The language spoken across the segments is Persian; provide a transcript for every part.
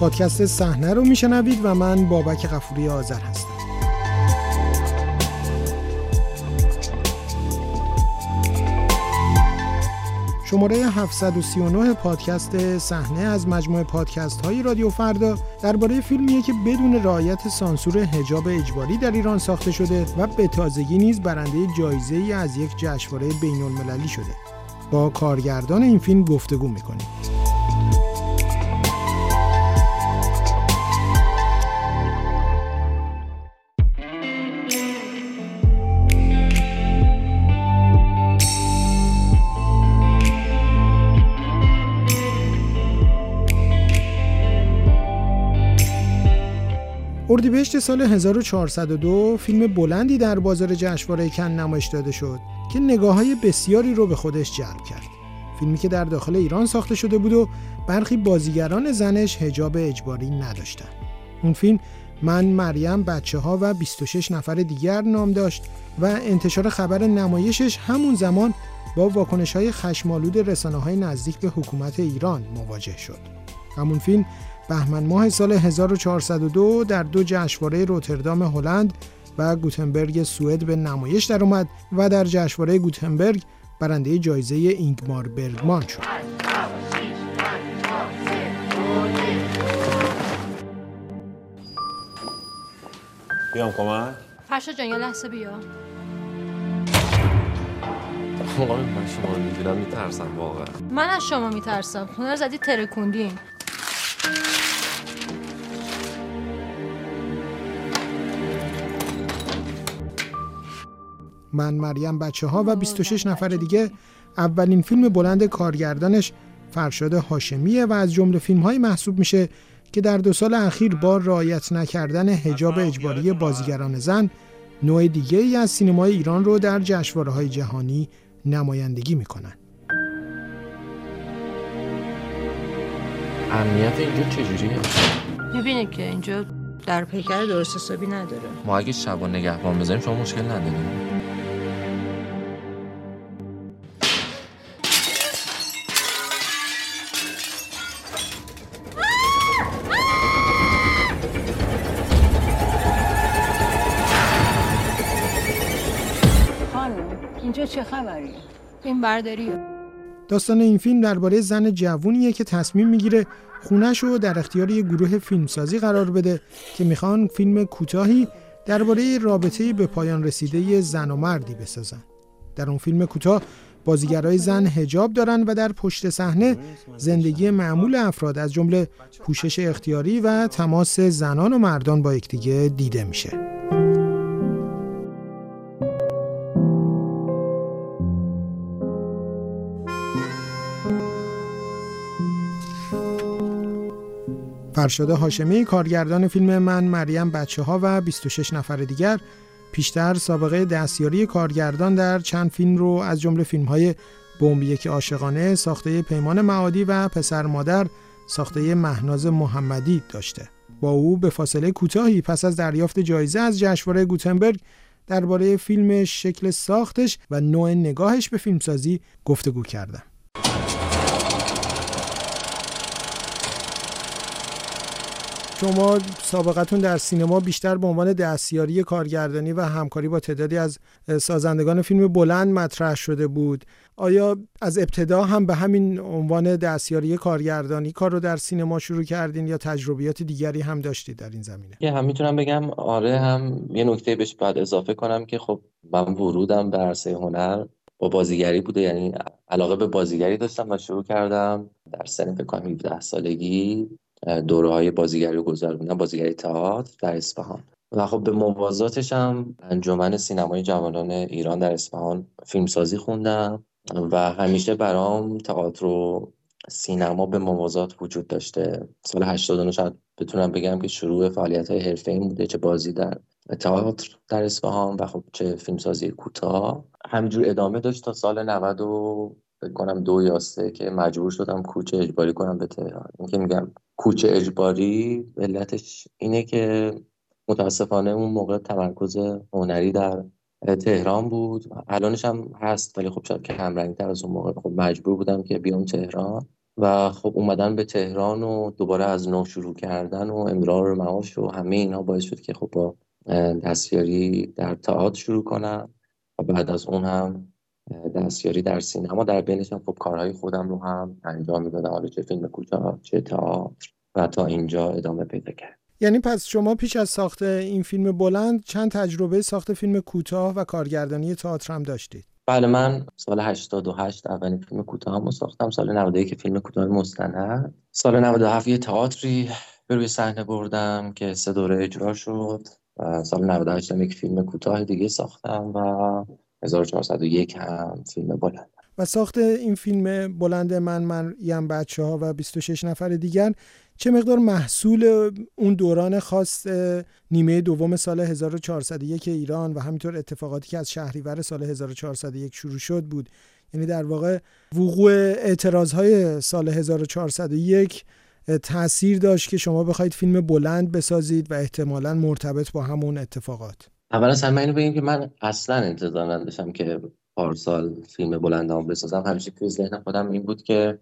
پادکست صحنه رو میشنوید و من بابک غفوری آذر هستم شماره 739 پادکست صحنه از مجموعه پادکست های رادیو فردا درباره فیلمیه که بدون رعایت سانسور حجاب اجباری در ایران ساخته شده و به تازگی نیز برنده جایزه ای از یک جشنواره بین المللی شده. با کارگردان این فیلم گفتگو می‌کنیم. اردیبهشت سال 1402 فیلم بلندی در بازار جشنواره کن نمایش داده شد که نگاه های بسیاری رو به خودش جلب کرد. فیلمی که در داخل ایران ساخته شده بود و برخی بازیگران زنش هجاب اجباری نداشتند. اون فیلم من مریم بچه ها و 26 نفر دیگر نام داشت و انتشار خبر نمایشش همون زمان با واکنش های خشمالود رسانه های نزدیک به حکومت ایران مواجه شد. همون فیلم بهمن ماه سال 1402 در دو جشنواره روتردام هلند و گوتنبرگ سوئد به نمایش در اومد و در جشنواره گوتنبرگ برنده جایزه اینگمار برگمان شد. بیام کمک؟ فرشا جان یه لحظه بیا آقا من شما رو می‌بینم میترسم واقعا من از شما میترسم خونه رو زدی ترکوندین من مریم بچه ها و 26 نفر دیگه اولین فیلم بلند کارگردانش فرشاد هاشمیه و از جمله فیلم های محسوب میشه که در دو سال اخیر با رعایت نکردن حجاب اجباری بازیگران زن نوع دیگه ای از سینمای ایران رو در جشنواره های جهانی نمایندگی می‌کنن. امنیت اینجا چجوریه؟ می‌بینی که اینجا در پیکر درست حسابی نداره. ما اگه شبا نگهبان بذاریم شما مشکل نداریم اینجا چه خبریه؟ این برداریه داستان این فیلم درباره زن جوونیه که تصمیم می‌گیره خونش رو در اختیار یه گروه فیلمسازی قرار بده که می‌خوان فیلم کوتاهی درباره رابطه به پایان رسیده زن و مردی بسازن. در اون فیلم کوتاه بازیگرای زن هجاب دارن و در پشت صحنه زندگی معمول افراد از جمله پوشش اختیاری و تماس زنان و مردان با یکدیگه دیده میشه. فرشاد هاشمی کارگردان فیلم من مریم بچه ها و 26 نفر دیگر. پیشتر سابقه دستیاری کارگردان در چند فیلم رو از جمله فیلم های بمب یک عاشقانه ساخته پیمان معادی و پسر مادر ساخته مهناز محمدی داشته. با او به فاصله کوتاهی پس از دریافت جایزه از جشنواره گوتنبرگ درباره فیلم شکل ساختش و نوع نگاهش به فیلمسازی گفتگو کردم. شما سابقتون در سینما بیشتر به عنوان دستیاری کارگردانی و همکاری با تعدادی از سازندگان فیلم بلند مطرح شده بود. آیا از ابتدا هم به همین عنوان دستیاری کارگردانی کار رو در سینما شروع کردین یا تجربیات دیگری هم داشتید در این زمینه؟ یه هم می‌تونم بگم آره هم یه نکته بهش بعد اضافه کنم که خب من ورودم به عرصه هنر با بازیگری بوده یعنی علاقه به بازیگری داشتم و شرووع کردم. در سن فکر کنم 17 سالگی دوره های بازیگری رو گذروندم بازیگری تئاتر در اصفهان. و خب به موازاتش هم انجمن سینمای جوانان ایران در اصفهان فیلمسازی خوندم و همیشه برام تئاتر و سینما به موازات وجود داشته. سال 89 شاید بتونم بگم که شروع فعالیت های حرفه این بوده چه بازی در تئاتر در اصفهان و خب چه فیلمسازی کوتاه. همینجور ادامه داشت تا سال 90 و فکر کنم دو یا سه که مجبور شدم کوچه اجباری کنم به تهران. این میگم کوچه اجباری علتش اینه که متاسفانه اون موقع تمرکز هنری در تهران بود. الانش هم هست ولی خب شاید همرنگ تر از اون موقع. خب مجبور بودم که بیام تهران و خب اومدن به تهران و دوباره از نو شروع کردن و امرار معاش و همه اینا باعث شد که خب با دستیاری در تئاتر شروع کنم و بعد از اون هم دستیاری در سینما. در بینش خب کارهای خودم رو هم انجام می‌دادم حالا چه فیلم کوتاه چه تئاتر و تا اینجا ادامه پیدا کرد. یعنی پس شما پیش از ساخت این فیلم بلند چند تجربه ساخت فیلم کوتاه و کارگردانی تئاتر هم داشتید؟ بله من سال 88 اولین فیلم کوتاه هم ساختم. سال 91 که فیلم کوتاه مستند. سال 97 یه تئاتری به روی صحنه بردم که سه دوره اجرا شد. و سال 98 هم یک فیلم کوتاه دیگه ساختم و 1401 هم فیلم بلند. و ساخت این فیلم بلند من من یم بچه ها و 26 نفر دیگر چه مقدار محصول اون دوران خاص نیمه دوم سال 1401 ایران و همینطور اتفاقاتی که از شهریور سال 1401 شروع شد بود. یعنی در واقع وقوع اعتراض های سال 1401 تاثیر داشت که شما بخواید فیلم بلند بسازید و احتمالا مرتبط با همون اتفاقات. اول از همه اینو بگیم که من اصلا انتظار نداشتم که پارسال فیلم بلندام بسازم. همیشه توی ذهن خودم این بود که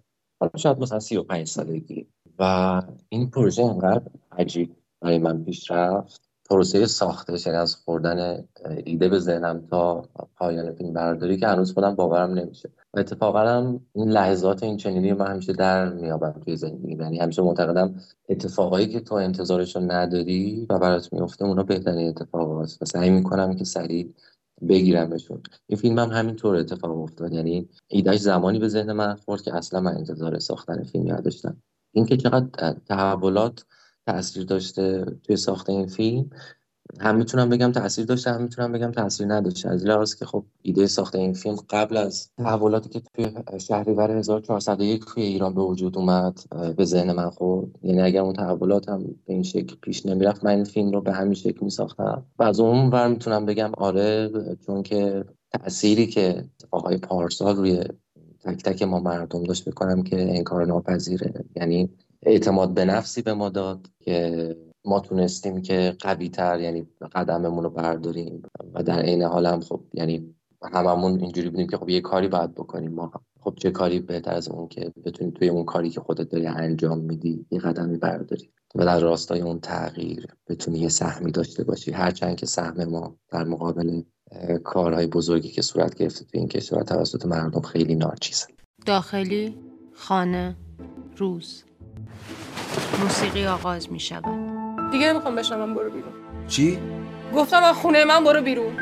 شاید مثلا 35 سالگی و این پروژه انقدر عجیب برای من پیش رفت. پروسه ساختش یعنی از خوردن ایده به ذهنم تا پایان فیلم برداری که هنوز خودم باورم نمیشه. و اتفاقا هم این لحظات این چنینی من همیشه در میابم توی زندگی. یعنی همیشه معتقدم اتفاقایی که تو انتظارش رو نداری و برات میفته اونا بهترین اتفاقات و سعی می‌کنم که سریع بگیرمشون. این فیلم هم همینطور اتفاق افتاد. یعنی ایدهش زمانی به ذهن من خورد که اصلا من انتظار ساختن فیلم نداشتم. اینکه چقدر تحولات تاثیر داشته توی ساخت این فیلم هم می‌تونم بگم تاثیر داشته هم می‌تونم بگم تاثیر نداشته. از لحاظ که خب ایده ساخت این فیلم قبل از تحولاتی که توی شهریور 1401 توی ایران به وجود اومد به ذهن من خورد. یعنی اگر اون تحولات هم به این شکل پیش نمی‌رفت من این فیلم رو به همین شکل میساختم. و از اون ور می‌تونم بگم آره چون که تأثیری که آقای پارسال روی تک تک ما مردم داشت بکنم که انکار ناپذیره. یعنی اعتماد به نفسی به ما داد که ما تونستیم که قوی تر یعنی قدممون رو برداریم و در عین حال هم خب یعنی هممون اینجوری بودیم که خب یه کاری باید بکنیم. ما خب چه کاری بهتر از اون که بتونی توی اون کاری که خودت داری انجام میدی یه قدمی برداری و در راستای اون تغییر بتونی یه سهمی داشته باشی. هرچند که سهم ما در مقابل کارهای بزرگی که صورت گرفته توی این کشور توسط مردم خیلی ناچیزه. داخلی خانه روز. موسیقی آغاز می شود دیگه نمی‌خوام بشنوم برو بیرون چی؟ گفتم از خونه من برو بیرون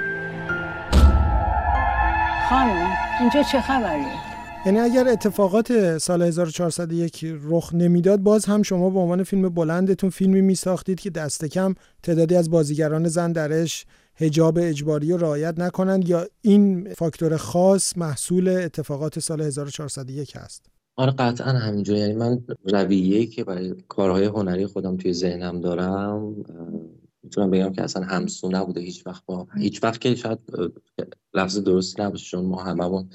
خانم اینجا چه خبریه؟ یعنی اگر اتفاقات سال 1401 رخ نمی‌داد باز هم شما به عنوان فیلم بلندتون فیلمی می ساختید که دست کم تعدادی از بازیگران زن درش هجاب اجباری رو رعایت نکنند یا این فاکتور خاص محصول اتفاقات سال 1401 هست آره قطعا همینجور یعنی من رویه‌ای که برای کارهای هنری خودم توی ذهنم دارم می‌تونم بگم که اصلا همسو نبوده. هیچ وقت با هیچ وقت که شاید لفظ درستی نباشه. چون ما هممون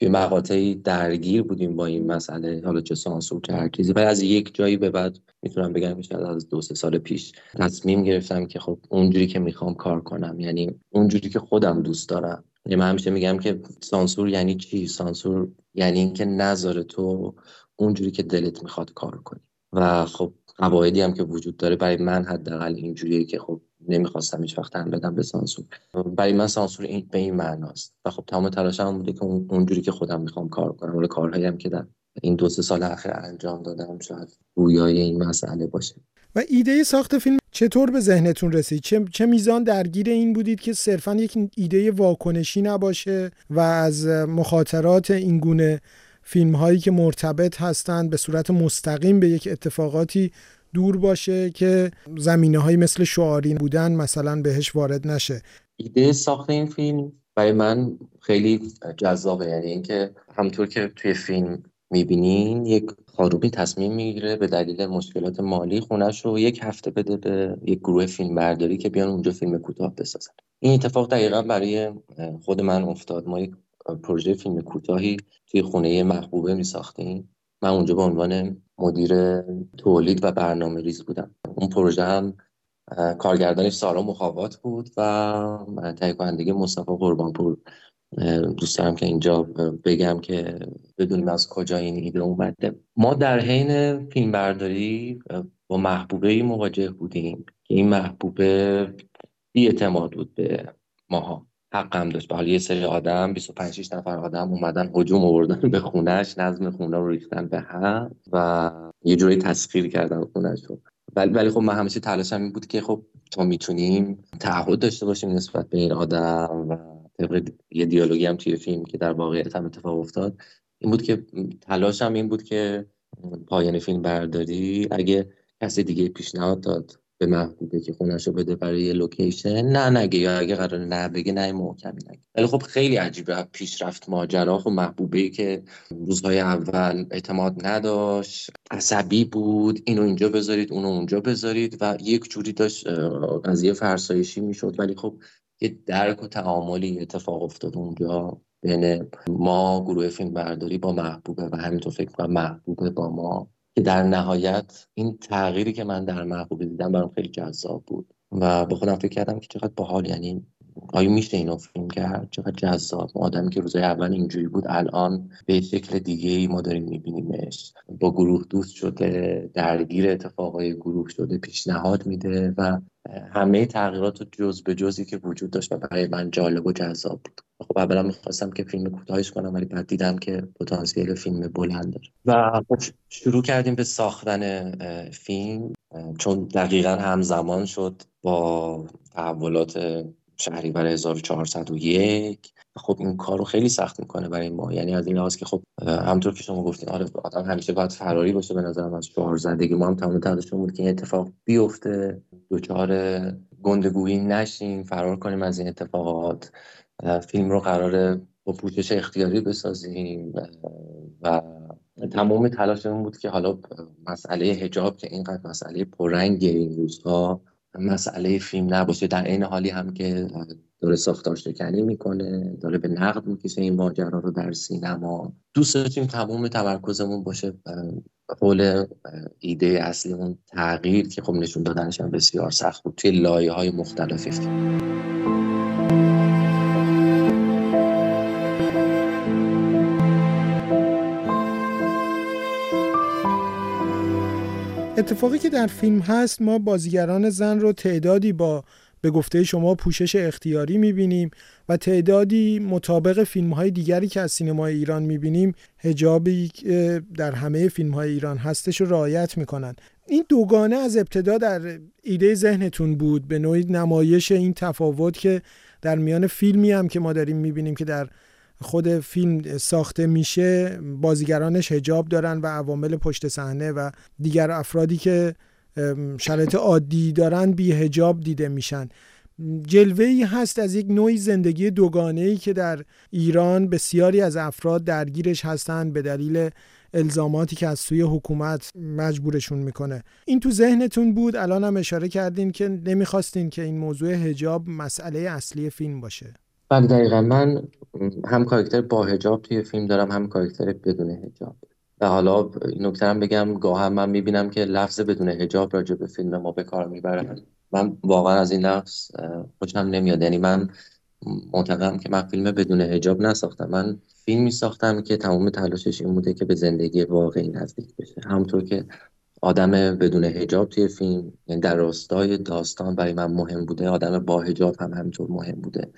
توی مقاطعی درگیر بودیم با این مسئله. حالا چه سانسور چه هر چیزی. ولی از یک جایی به بعد می‌تونم بگم که شاید از دو سه سال پیش تصمیم گرفتم که خب اونجوری که می‌خوام کار کنم. یعنی اونجوری که خودم دوست دارم. من همیشه میگم که سانسور یعنی چی؟ سانسور یعنی اینکه نذاره تو اونجوری که دلت می‌خواد کار کنی. و خب قواعدی هم که وجود داره برای من حداقل اینجوریه که خب نمی‌خواستم هیچ وقت هم بدم به سانسور. برای من سانسور این به این معناست. و خب تمام تلاشم بوده که اونجوری که خودم می‌خوام کار کنم. ولی کارهایی هم که در این دو سه سال اخیر انجام دادم شاید گویای این مسئله باشه. و ایده ساخت فیلم چطور به ذهنتون رسید؟ چه, چه میزان درگیر این بودید که صرفا یک ایده واکنشی نباشه و از مخاطرات این گونه فیلم هایی که مرتبط هستند به صورت مستقیم به یک اتفاقاتی دور باشه که زمینه هایی مثل شعاری بودن مثلا بهش وارد نشه؟ ایده ساخت این فیلم برای من خیلی جذابه. یعنی اینکه همطور که توی فیلم می‌بینین یک خانومی تصمیم می‌گیره به دلیل مشکلات مالی خونش رو یک هفته بده به یک گروه فیلم برداری که بیان اونجا فیلم کوتاه بسازن. این اتفاق دقیقا برای خود من افتاد. ما یک پروژه فیلم کوتاهی توی خونه محبوبه می ساختیم من اونجا به عنوان مدیر تولید و برنامه ریز بودم. اون پروژه هم کارگردانش سارا مخاوات بود و تهیه کنندگی مصطفی قربانپور دوست دارم که اینجا بگم که بدونیم از کجا این ایده اومده. ما در حین فیلم برداری با محبوبه مواجه بودیم که این محبوبه بی اعتماد بود به ماها. حق هم داشت. حالا یه سری آدم 25 6 نفر آدم اومدن هجوم آوردن به خونش نظم خونه رو ریختن به هم و یه جوری تسخیر کردن خونش رو. ولی ولی خب من همیشه تلاشم این بود که خب تا می‌تونیم تعهد داشته باشیم نسبت به این آدم و طبق یه دیالوگی هم توی فیلم که در واقعیت هم اتفاق افتاد این بود که تلاشم این بود که پایان فیلم برداری. اگه کسی دیگه پیشنهاد داد به محبوبه که خونش رو بده برای یه لوکیشن نه نگه. یا اگه قرار نه بگه نه محکمی نگه. ولی خب خیلی عجیبه. پیشرفت ماجرا. خب محبوبه که روزهای اول اعتماد نداشت. عصبی بود. اینو اینجا بذارید اونو اونجا بذارید و یک جوری داشت قضیه فرسایشی می‌شد. ولی خب یه درک و تعاملی اتفاق افتاد اونجا بین ما گروه فیلم برداری با محبوبه و همینطور فکر کنم محبوبه با ما. که در نهایت این تغییری که من در محبوبه دیدم برام خیلی جذاب بود. و به خودم فکر کردم که چقدر باحال. یعنی آیا میشه اینو فیلم کرد؟ چقدر جذاب. آدمی که روزای اول اینجوری بود الان به شکل دیگه ای ما داریم میبینیمش. با گروه دوست شده درگیر اتفاقای گروه شده پیشنهاد میده و همه تغییرات جز به جزی که وجود داشت و برای من جالب و جذاب بود. خب اولا می‌خواستم که فیلم کوتاهش کنم ولی بعد دیدم که پتانسیل فیلم بلند داره. و خب شروع کردیم به ساختن فیلم. چون دقیقا همزمان شد با تحولات شهریور 1401 خب این کار رو خیلی سخت می‌کنه برای ما. یعنی از این لحاظ که خب همطور که شما گفتین آره آدم همیشه باید فراری باشه به نظرم از شعار زدگی. ما هم تمام تلاشمون بود که این اتفاق بیفته. دوچار گندگویی نشیم فرار کنیم از این اتفاقات. فیلم رو قراره با پوشش اختیاری بسازیم. و تمام تلاشمون بود که حالا مسئله هجاب که اینقدر مسئله پررنگ این روزها مسئله فیلم نباشه. در این حالی هم که داره ساختار شکنی می‌کنه داره به نقد می‌کشه این ماجرا رو در سینما. دوست داشتیم تمام تمرکزمون باشه حول ایده اصلیمون تغییر که خب نشون دادنش هم بسیار سخت بود توی لایه های مختلفی اتفاقی که در فیلم هست ما بازیگران زن رو تعدادی با به گفته شما پوشش اختیاری می‌بینیم و تعدادی مطابق فیلم های دیگری که از سینمای ایران می‌بینیم هجابی در همه فیلم های ایران هستش رو رعایت می‌کنن. این دوگانه از ابتدا در ایده ذهنتون بود به نوعی نمایش این تفاوت که در میان فیلمی هم که ما داریم می‌بینیم که در خود فیلم ساخته میشه بازیگرانش هجاب دارن و عوامل پشت صحنه و دیگر افرادی که شرایط عادی دارن بی هجاب دیده میشن. جلوه ای هست از یک نوعی زندگی دوگانه ای که در ایران بسیاری از افراد درگیرش هستند به دلیل الزاماتی که از سوی حکومت مجبورشون می‌کنه. این تو ذهنتون بود؟ الان هم اشاره کردین که نمی‌خواستین که این موضوع هجاب مسئله اصلی فیلم باشه. بله دقیقا. من هم کاراکتر با هجاب توی فیلم دارم هم کاراکتر بدون هجاب و حالا نکته هم بگم گاه هم من می‌بینم که لفظ بدون هجاب راجع به فیلم ما به کار می‌برن. من واقعا از این لفظ خوشم نمیاد. یعنی من معتقدم که من فیلم بدون هجاب نساختم. من فیلمی ساختم که تمام تلاشش این بوده که به زندگی واقعی نزدیک بشه. همونطور که آدم بدون هجاب توی فیلم یعنی در راستای داستان برای من مهم بوده آدم با هجاب هم همینطور مهم بوده.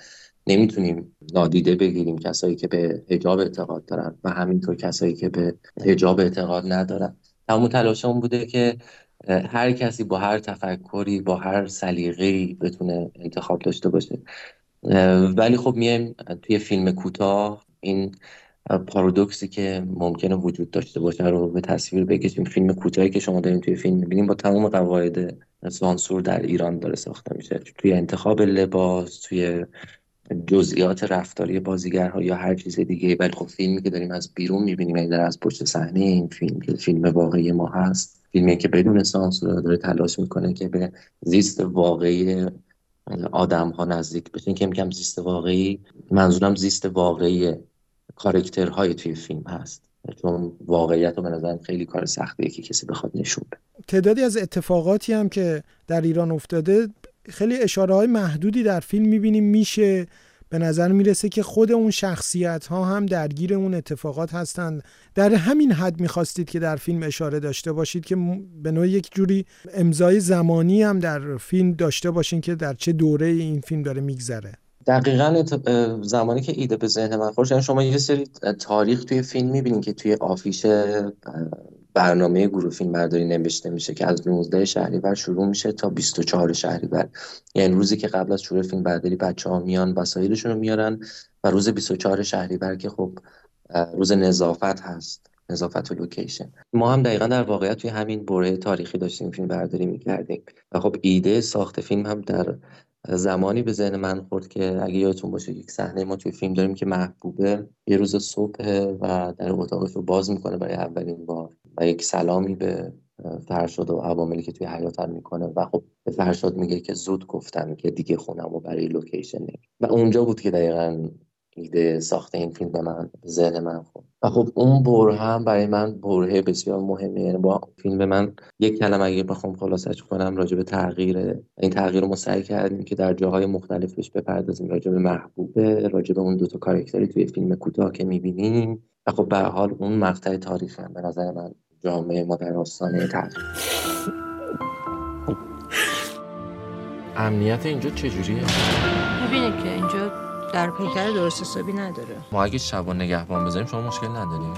نمی‌تونیم نادیده بگیریم کسایی که به هجاب اعتقاد دارن و همینطور کسایی که به هجاب اعتقاد ندارن. تمام تلاشمون بوده که هر کسی با هر تفکری با هر سلیقه‌ای بتونه انتخاب داشته باشه. ولی خب میایم توی فیلم کوتاه این پارادوکسی که ممکنه وجود داشته باشه رو به تصویر بکشیم. فیلم کوتاهی که شما داریم توی فیلم می‌بینیم با تمام قواعد سانسور در ایران داره ساخته میشه. توی انتخاب لباس توی جزئیات رفتاری بازیگرها یا هر چیز دیگه. ولی خب فیلمی که داریم از بیرون می‌بینیم یعنی در از پشت صحنه این فیلم که فیلم واقعی ما هست فیلمی که بدون سانسور داره تلاش می‌کنه که به زیست واقعی آدم ها نزدیک بشه. کم کم زیست واقعی منظورم زیست واقعی کارکترهای توی فیلم هست. چون واقعیت رو به نظرم خیلی کار سختیه که کسی بخواد نشون بده. تعدادی از اتفاقاتی هم که در ایران افتاده خیلی اشاره های محدودی در فیلم می‌بینیم. میشه به نظر می‌رسه که خود اون شخصیت ها هم درگیر اون اتفاقات هستند. در همین حد می‌خواستید که در فیلم اشاره داشته باشید که به نوع یک جوری امضای زمانی هم در فیلم داشته باشین که در چه دوره این فیلم داره میگذره. دقیقا زمانی که ایده به ذهن من خورد یعنی شما یه سری تاریخ توی فیلم می‌بینید که توی آفیش برنامه گروه فیلم برداری نوشته میشه که از 19 شهریور شروع میشه تا 24 شهریور یعنی روزی که قبل از شروع فیلم برداری بچه ها میان وسایلشون رو میارن و روز 24 شهریور که خب روز نظافت هست نظافت و لوکیشن. ما هم دقیقا در واقعیت توی همین برهه تاریخی داشتیم فیلم برداری می‌کردیم و خب ایده ساخت فیلم هم در زمانی به ذهن من خورد که اگه یادتون باشه یک صحنه ما توی فیلم داریم که محبوبه یه روز صبح و در اتاقش رو باز می‌کنه برای اولین بار. و یک سلامی به فرشاد و عواملی که توی حیاطن می‌کنه و خب به فرشاد میگه که زود گفتم که دیگه خونم و برای لوکیشن و اونجا بود که دقیقا ایده ساخت این فیلم به من ذهن من خورد. و خب اون بره هم برای من بره بسیار مهمه. یعنی با فیلم من یک کلمه اگه بخوام خلاصش کنم راجع به تغییر این تغییر رو ما سعی کردیم که در جاهای مختلف بهش بپردازیم. راجع به محبوبه راجع به اون دو تا کاراکتری توی فیلم کوتاه که می‌بینیم. و خب به حال اون مقطع تاریخ هم به نظر من جامعه ما در آستانه تغییر امنیت اینجا چجوریه؟ می‌بینی که اینجا در پیکر درست حسابی نداره. ما اگه شبا نگهبان بذاریم شما مشکل نداریم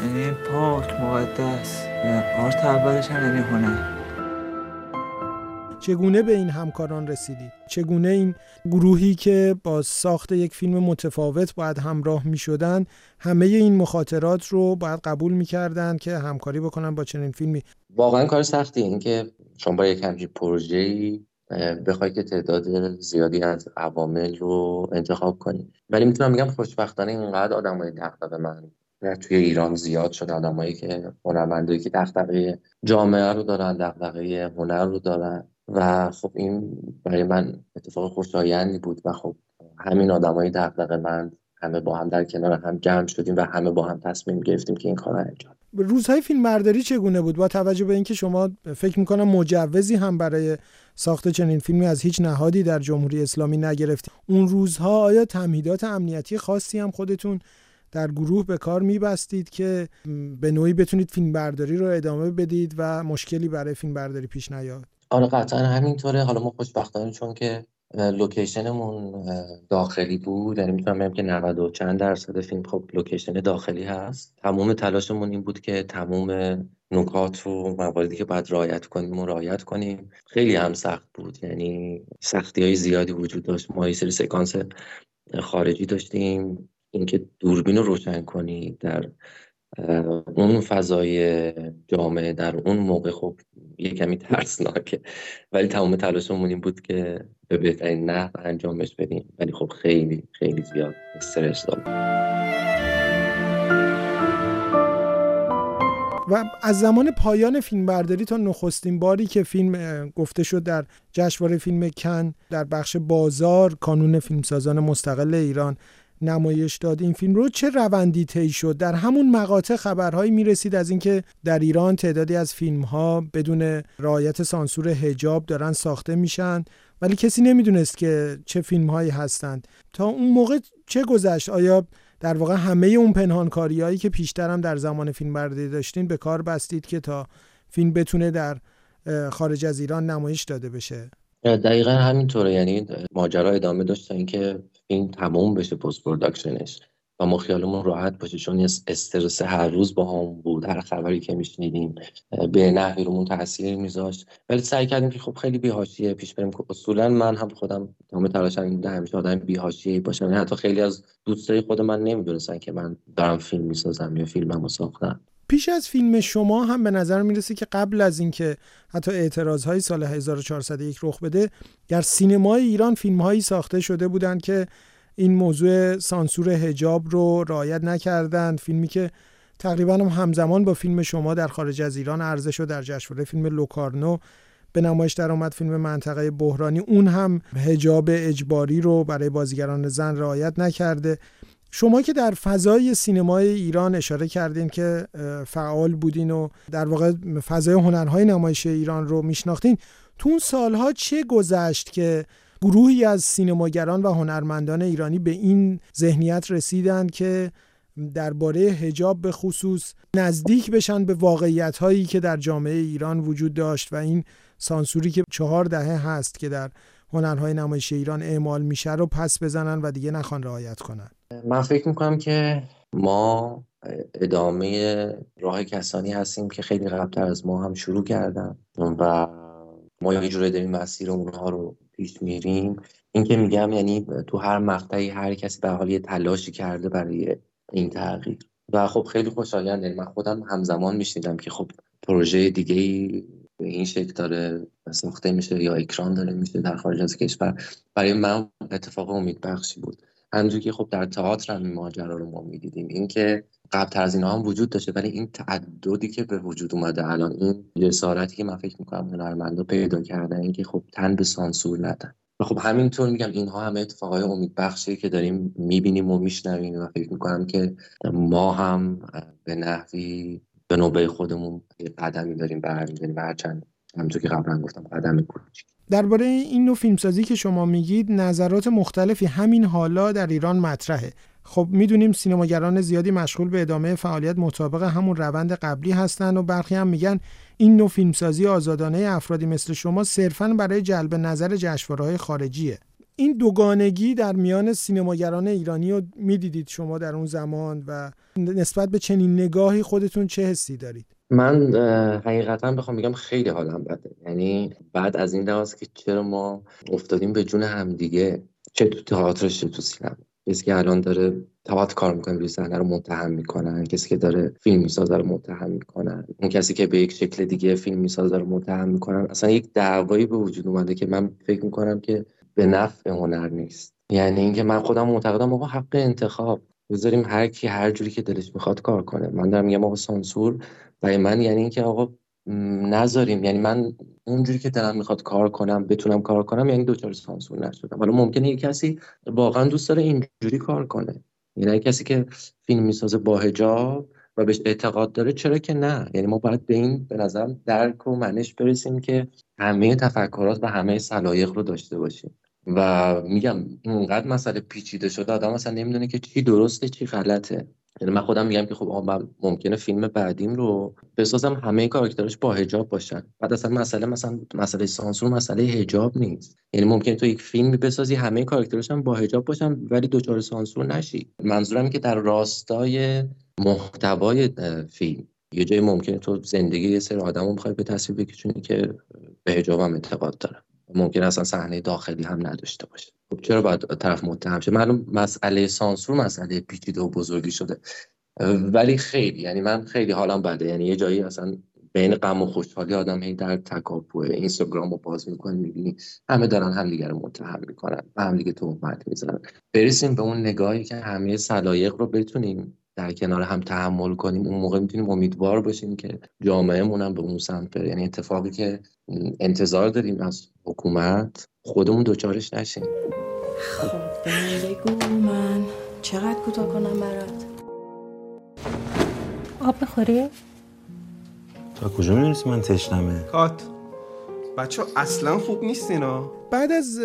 یعنی پاک مقدس. آرت اولش هم یعنی هنر. چگونه به این همکاران رسیدید؟ چگونه این گروهی که با ساخت یک فیلم متفاوت باید همراه می شدن همه این مخاطرات رو باید قبول می کردن که همکاری بکنن با چنین فیلمی؟ واقعا کار سختی این که شما با یک همچین پروژه‌ای بخوای که تعداد زیادی از عوامل رو انتخاب کنی. ولی می‌تونم بگم خوشبختانه اینقدر آدمای دغدغه من توی ایران زیاد شده. آدمایی که هنرمندایی که دغدغه جامعه رو دارن دغدغه هنر رو دارن. و خب این برای من اتفاق خوشایندی بود و خب همین آدمای دغدغه من همه با هم در کنار هم جمع شدیم و همه با هم تصمیم گرفتیم که این کار انجام روزهای فیلم برداری چگونه بود؟ با توجه به اینکه شما فکر می‌کنم مجوزی هم برای ساخت چنین فیلمی از هیچ نهادی در جمهوری اسلامی نگرفتید. اون روزها آیا تمهیدات امنیتی خاصی هم خودتون در گروه به کار میبستید که به نوعی بتونید فیلم برداری رو ادامه بدید و مشکلی برای فیلم برداری پیش نیاد؟ آره قطعا همینطوره. حالا ما خوشبختانه چون که لوکیشنمون داخلی بود یعنی می‌تونم بگم که 90 و چند درصد فیلم خب لوکیشن داخلی هست. تمام تلاشمون این بود که تمام نکات و مواردی که باید رعایت کنیم و رعایت کنیم. خیلی هم سخت بود. یعنی سختی های زیادی وجود داشت. ما یه سری سکانس خارجی داشتیم. اینکه دوربین رو روشن کنی در اون فضای جامعه در اون موقع خب یه کمی ترسناکه. ولی تمام تلاشمون این بود که به بهترین نحو انجامش بدیم. ولی خب خیلی خیلی زیاد استرس دارم. و از زمان پایان فیلم برداری تا نخستین باری که فیلم گفته شد در جشنواره فیلم کن در بخش بازار کانون فیلمسازان مستقل ایران نمایش داد. این فیلم رو چه روندی طی شد؟ در همون مقاطع خبرهایی می‌رسید از اینکه در ایران تعدادی از فیلم ها بدون رعایت سانسور هجاب دارن ساخته میشن ولی کسی نمی‌دونست که چه فیلم هایی هستند. تا اون موقع چه گذشت؟ آیا در واقع همه اون پنهانکاری هایی که پیشتر در زمان فیلم برداری داشتین به کار بستید که تا فیلم بتونه در خارج از ایران نمایش داده بشه؟ دقیقا همینطوره. یعنی ماجرا ادامه داشت تا اینکه فیلم تموم بشه post production ش و ما خیالمون راحت باشه چون استرس هر روز باهامون بود هر خبری که میشنیدیم به نحوی رومون تاثیر میذاشت. ولی سعی کردیم که خب خیلی بی‌حاشیه پیش بریم. اصولا من هم خودم تمام تلاشم اینه همیشه آدم بی‌حاشیه باشم. یعنی حتی خیلی از دوستای خود من نمی‌دونستن که من دارم فیلم می‌سازم یا فیلممو ساختم. پیش از فیلم شما هم به نظر می‌رسه که قبل از اینکه حتی اعتراض های سال 1401 رخ بده در سینمای ایران فیلم هایی ساخته شده بودند که این موضوع سانسور هجاب رو رعایت نکردند. فیلمی که تقریبا هم همزمان با فیلم شما در خارج از ایران عرضه شد در جشنواره فیلم لوکارنو به نمایش در آمد فیلم منطقه بحرانی. اون هم هجاب اجباری رو برای بازیگران زن رعایت نکرده. شما که در فضای سینمای ایران اشاره کردین که فعال بودین و در واقع فضای هنرهای نمایش ایران رو میشناختین تو اون سالها چه گذشت که گروهی از سینماگران و هنرمندان ایرانی به این ذهنیت رسیدند که درباره هجاب به خصوص نزدیک بشن به واقعیت هایی که در جامعه ایران وجود داشت و این سانسوری که چهار دهه هست که در هنرهای نمایش ایران اعمال میشه رو پس بزنن و دیگه نخوان رعایت کنن؟ من فکر می‌کنم که ما ادامه راه کسانی هستیم که خیلی قبلتر از ما هم شروع کردن و ما یه جوری داریم مسیر اونها رو پیش میریم. این که میگم یعنی تو هر مقطعی هر کسی به حال یه تلاشی کرده برای این تغییر. و خب خیلی خوشایند یعنی من خودم همزمان میشنیدم که خب پروژه دیگه ای به این شکل داره ساخته میشه یا اکران داره میشه در خارج از کشور. برای من اتفاق امید بخشی بود. همونجور که خب در تئاتر هم این ماجرا رو ما می‌دیدیم. اینکه قبل از اینا هم وجود داشته ولی این تعددی که به وجود اومده الان این جسارتی که من فکر می‌کنم هنرمندا پیدا کردن اینکه خب تن به سانسور ندن. و خب همینطور میگم اینها همه اتفاقای امید بخشی که داریم می‌بینیم و میشنویم و فکر می‌کنم که ما هم به نحوی به نوبه خودمون قدمی داریم برمیداریم. و هرچند همونطور که قبلا گفتم قدم کوچیک. درباره این نوع فیلمسازی که شما میگید نظرات مختلفی همین حالا در ایران مطرحه. خب می‌دونیم سینماگران زیادی مشغول به ادامه فعالیت مطابق همون روند قبلی هستن و برخی هم میگن این نوع فیلمسازی آزادانه افرادی مثل شما صرفا برای جلب نظر جشنواره‌های خارجیه. این دوگانگی در میان سینماگران ایرانی رو می‌دیدید شما در اون زمان و نسبت به چنین نگاهی خودتون چه حسی دارید؟ من حقیقتا بخوام بگم خیلی حالم بده. یعنی بعد از این لحاظ که چرا ما افتادیم به جون همدیگه چه تو تئاترش چه تو سینما. کسی که الان داره تئاتر کار می‌کنه روی صحنه رو متهم می‌کنن. کسی که داره فیلم می‌سازه رو متهم می‌کنن. اون کسی که به یک شکل دیگه فیلم می‌سازه رو متهم می‌کنن. اصلا یک دعوایی به وجود اومده که من فکر می‌کنم که به نفع هنر نیست. یعنی اینکه من خودم معتقدم آقا حق انتخاب. بذاریم هر کی هر جوری که دلش می‌خواد کار کنه. من دارم میگم آقا سانسور برای من یعنی اینکه آقا نذاریم. یعنی من اونجوری که دلم می‌خواد کار کنم بتونم کار کنم یعنی دوچار سانسور نشدم. حالا ممکنه یه کسی واقعا دوست داره اینجوری کار کنه. یعنی کسی که فیلم می‌سازه با هجاب و بهش اعتقاد داره چرا که نه؟ یعنی ما باید به این به نظرم درک و منش برسیم که همه تفکرات و همه سلایق رو داشته باشیم. و میگم اینقدر مسئله پیچیده شده آدم اصلا نمی‌دونه که چی درسته چی غلطه. یعنی من خودم میگم که خب من ممکنه فیلم بعدیم رو بسازم همه کاراکترش با هجاب باشن. بعد اصلا مسئله مثلا مسئله سانسور مسئله هجاب نیست. یعنی ممکنه تو یک فیلم بسازی همه کاراکترش هم با هجاب باشن ولی دچار سانسور نشی. منظورم که در راستای محتوای فیلم یه جایی ممکنه تو زندگی یه سری آدمو می‌خوای به تصویر بکشونی که به هجاب هم اعتقاد دارن ممکن اصلا صحنه داخلی هم نداشته باشه. خب چرا باید طرف متهم شه؟ معلوم مسئله سانسور مسئله پیچیده و بزرگی شده. ولی خیلی یعنی من خیلی حالم بده. یعنی یه جایی اصلا بین غم و خوشحالی آدم هی در تکاپوه. اینستاگرام رو باز می‌کنی می‌بینی همه دارن همدیگه رو متهم می‌کنن و همدیگه تهمت می‌زنن. برسیم به اون نگاهی که همه سلایق رو بتونیم در کنار هم تحمل کنیم اون موقع می‌تونیم امیدوار باشیم که جامعهمون هم به اون سمت بره. یعنی اتفاقی که انتظار داریم از حکومت خودمون دوچارش نشیم. خب بگو من چقدر کوتاه کنم برات؟ آب بخوری؟ تا کجا می‌دونستی من تشنمه؟ کات بچه اصلا خوب نیست اینا بعد از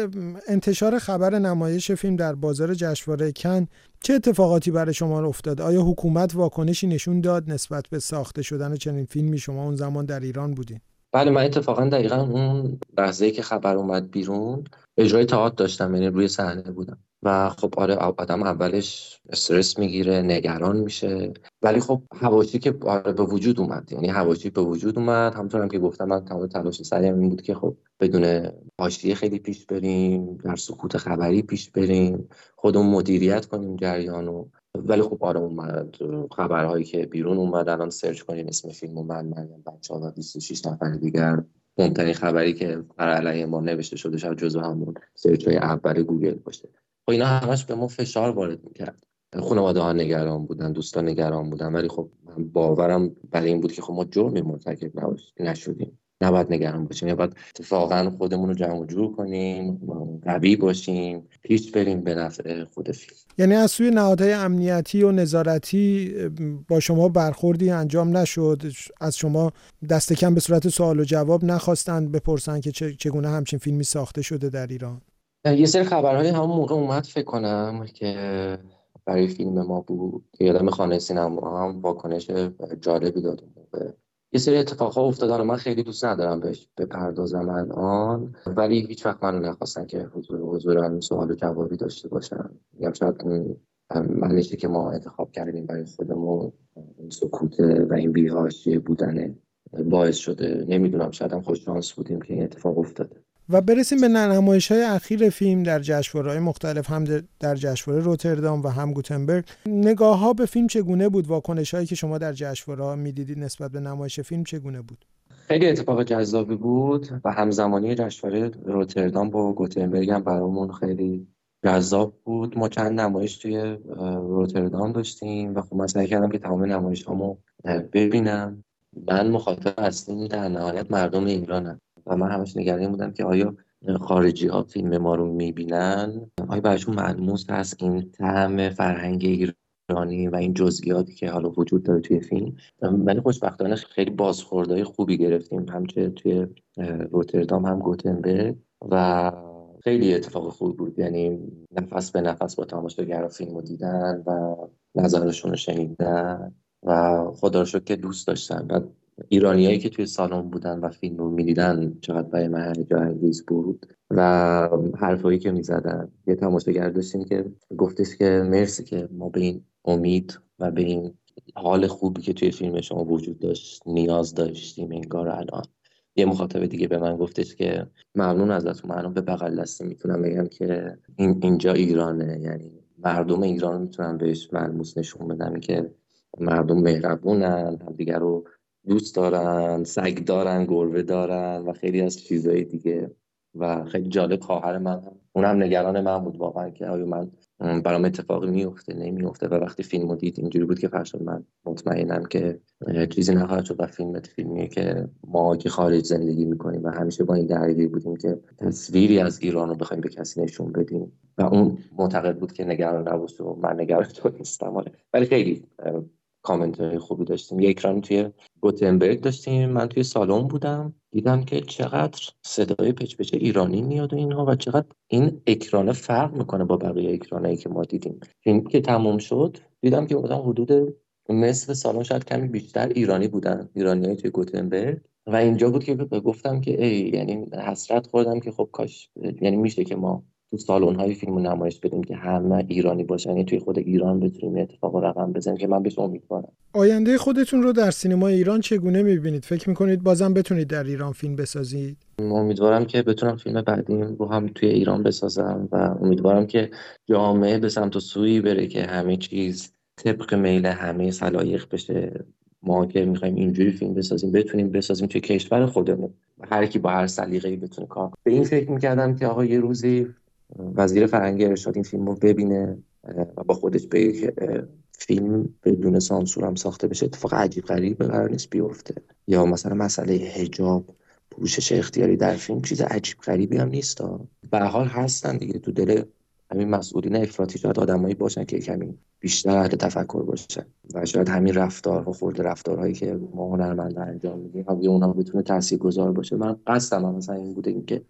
انتشار خبر نمایش فیلم در بازار جشنواره کن چه اتفاقاتی برای شما افتاد آیا حکومت واکنشی نشون داد نسبت به ساخته شدن چنین فیلمی؟ شما اون زمان در ایران بودین. بله من اتفاقا دقیقا اون لحظه که خبر اومد بیرون اجرای تئاتر داشتم یعنی روی صحنه بودم. و خب آره آدم اولش استرس می‌گیره نگران میشه. ولی خب هواشی که آره به وجود اومد یعنی هواشی به وجود اومد. همونطور هم که گفتم من تمام تلاش سعیم این بود که خب بدون حاشیه خیلی پیش بریم در سکوت خبری پیش بریم خودمون مدیریت کنیم جریانو ولی خب آره اومد خبرهایی که بیرون اومد. الان سرچ کنین اسم فیلم من مریم بچه ها و 26 نفر دیگر. مهمترین خبری که بر علیه ما نوشته شده شاید جزو همون سرچ های اول گوگل باشه. خب اینا همش به ما فشار وارد می‌کرد. خانواده ها نگران بودن دوستان نگران بودن. ولی خب من باورم برای این بود که خب ما جرمی مرتکب نشدیم. نباید نگران باشیم. ما باید اتفاقا خودمون رو جمع جور کنیم قوی باشیم پیش بریم به نفع خود فیلم. یعنی از سوی نهادهای امنیتی و نظارتی با شما برخوردی انجام نشد. از شما دست کم به صورت سوال و جواب نخواستند بپرسن که چگونه همچین فیلمی ساخته شده در ایران. یه سری خبرهای همون موقع اومد فکر کنم که برای فیلم ما بود. که یادم خانه سینما هم واکنش جالبی داد یه سری اتفاقها افتادن و من خیلی دوست ندارم بهش بپردازم الان ولی هیچ وقت منو نخواستن که حضور حضور سوال و جوابی داشته باشم میگم شاید منشه که ما انتخاب کردیم برای خودمون این سکوت و این بیهاشی بودن باعث شده. نمی‌دونم شاید هم خوش شانس بودیم که این اتفاق افتاده. و برسیم به نمایش های اخیر فیلم در جشنواره‌های مختلف هم در جشنواره روتردام و هم گوتنبرگ. نگاه ها به فیلم چگونه بود؟ واکنش هایی که شما در جشنواره می‌دیدید نسبت به نمایش فیلم چگونه بود؟ خیلی اتفاق جذابی بود و همزمانی جشنواره روتردام با گوتنبرگ هم برامون خیلی جذاب بود. ما چند نمایش توی روتردام داشتیم و خب من سعی کردم که تمام نمایش ببینم. من مخاطب اصلی در نهایت مردم ایرانم. و من همش نگران بودم که آیا خارجی ها فیلم ما رو می‌بینن؟ آیا براشون ملموس هست این طعم فرهنگ ایرانی و این جزئیاتی که حالا وجود داره توی فیلم؟ ولی خوشبختانه خیلی بازخوردهای خوبی گرفتیم. همچه توی روتردام هم گوتنبرگ و خیلی اتفاق خوبی بود. یعنی نفس به نفس با تماشاگرها فیلم رو دیدن و نظرشون رو شنیدن و خدا رو که دوست داشتن. و ایرانیایی که توی سالن بودن و فیلم رو می‌دیدن چقدر برای من هیجان بود. و حرفایی که می‌زدن. یه تماشاگر داشتیم که گفتش که مرسی که ما به این امید و به این حال خوبی که توی فیلم شما وجود داشت نیاز داشتیم انگار الان. یه مخاطب دیگه به من گفتش که ممنون ازتون. من به بغل دستی می‌تونم بگم که این اینجا ایرانه. یعنی مردم ایران می‌تونم بهش ملموس نشون بدم که مردم مهربونن همدیگر رو دوست دارن سگ دارن گربه دارن و خیلی از چیزهای دیگه. و خیلی جالب خواهر من اونم نگران من بود واقعا که آیا من برام اتفاقی میفته نمیفته و وقتی فیلمو دید اینجوری بود که فرشاد من مطمئنم که چیزی نخواهد شد و فیلم فیلمیه که ما که خارج زندگی می‌کنیم و همیشه با این درگیر بودیم که تصویری از ایران رو بخوایم به کسی نشون بدیم. و اون معتقد بود که نگران نباشه و من نگران تو نیستم. آره. ولی خیلی کامنت های خوبی داشتیم. یک اکران توی گوتنبرگ داشتیم. من توی سالن بودم. دیدم که چقدر صدای پچ پچ ایرانی میاد و اینها و چقدر این اکران فرق می‌کنه با بقیه اکرانایی که ما دیدیم. فیلم که تموم شد دیدم که بودم حدود نصف سالن شاید کمی بیشتر ایرانی بودن ایرانی توی گوتنبرگ. و اینجا بود که گفتم که ای یعنی حسرت خوردم که خب کاش یعنی میشه که ما تو سالن های فیلم نمایش بدیم که همه ایرانی باشن یعنی توی خود ایران بتونیم اتفاق رقم بزنیم که من بهش امیدوارم آینده خودتون رو در سینما ایران چگونه می‌بینید؟ فکر می‌کنید بازم بتونید در ایران فیلم بسازید؟ امیدوارم که بتونم فیلم بعدیم رو هم توی ایران بسازم و امیدوارم که جامعه به سمت و سویی بره که همه چیز طبق میل همه سلایق بشه. ما که می‌خوایم اینجوری فیلم بسازیم بتونیم بسازیم توی کشور خودمون. هر کی با هر سلیقه‌ای بتونه کار به این فکر می‌کردم که آقا یه روزی وزیر فرهنگ ارشاد این فیلم رو ببینه و با خودش به فیلم بدون سانسور هم ساخته بشه اتفاق عجیب غریب قرار نیست بیفته. یا مثلا مسئله هجاب پوشش اختیاری در فیلم چیز عجیب غریبی هم نیست به حال هستن دیگه. تو دل همین مسئولین افراطی شاید آدمایی باشن که کمی بیشتر اهل تفکر باشن. و شاید همین رفتار و خورد رفتارهایی که ما هنرمند انجام میدیم اونها بتونه تاثیرگذار باشه. من قصدم مثلا این بوده اینکه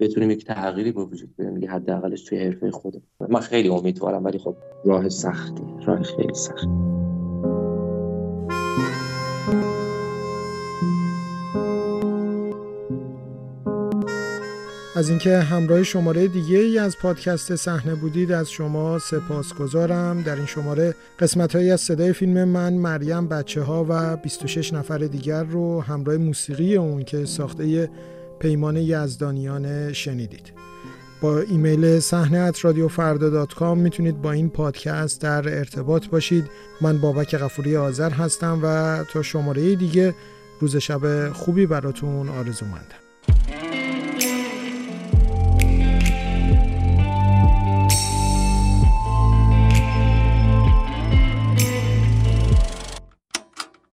بتونیم یک تغییری به وجود بیاریم دیگه حداقلش توی حرفه خودم من خیلی امیدوارم ولی خب راه سختی راه خیلی سخت. از اینکه همراه شماره دیگه ای از پادکست صحنه بودید از شما سپاسگزارم. در این شماره قسمت هایی از صدای فیلم من مریم بچه ها و 26 نفر دیگر رو همراه موسیقی اون که ساخته پیمان یزدانیان شنیدید. با ایمیل صحنه ات رادیو می‌تونید با این پادکست در ارتباط باشید. من بابک غفوری آذر هستم و تا شماره دیگه روز شب خوبی براتون آرزو مندم.